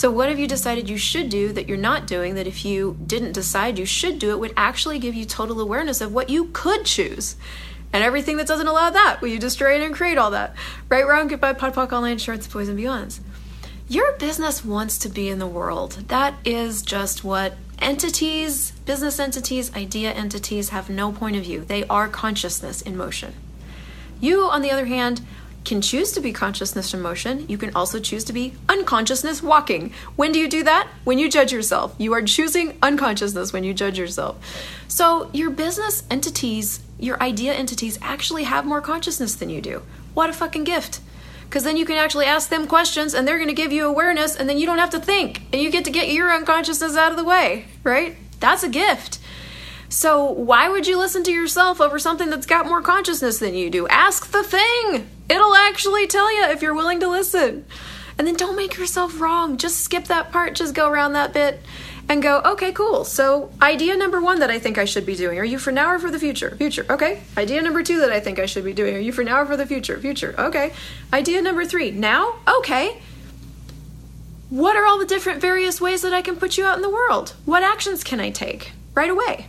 So, what have you decided you should do that you're not doing that if you didn't decide you should do it would actually give you total awareness of what you could choose? And everything that doesn't allow that, will you destroy it and create all that? Right, wrong, goodbye, pod, POC, online insurance, boys and beyonds. Your business wants to be in the world. That is just what entities, business entities, idea entities have no point of view. They are consciousness in motion. You, on the other hand, can choose to be consciousness in motion. You can also choose to be unconsciousness walking. When do you do that? When you judge yourself. You are choosing unconsciousness when you judge yourself. So, your business entities, your idea entities actually have more consciousness than you do. What a fucking gift. Because then you can actually ask them questions and they're going to give you awareness and then you don't have to think and you get to get your unconsciousness out of the way, right? That's a gift. So, why would you listen to yourself over something that's got more consciousness than you do? Ask the thing. It'll actually tell you if you're willing to listen. And then don't make yourself wrong. Just skip that part, just go around that bit and go, okay, cool. So, idea number one that I think I should be doing. Are you for now or for the future? Future. Okay. Idea number two that I think I should be doing. Are you for now or for the future? Future. Okay. Idea number three. Now? Okay. What are all the different various ways that I can put you out in the world? What actions can I take right away?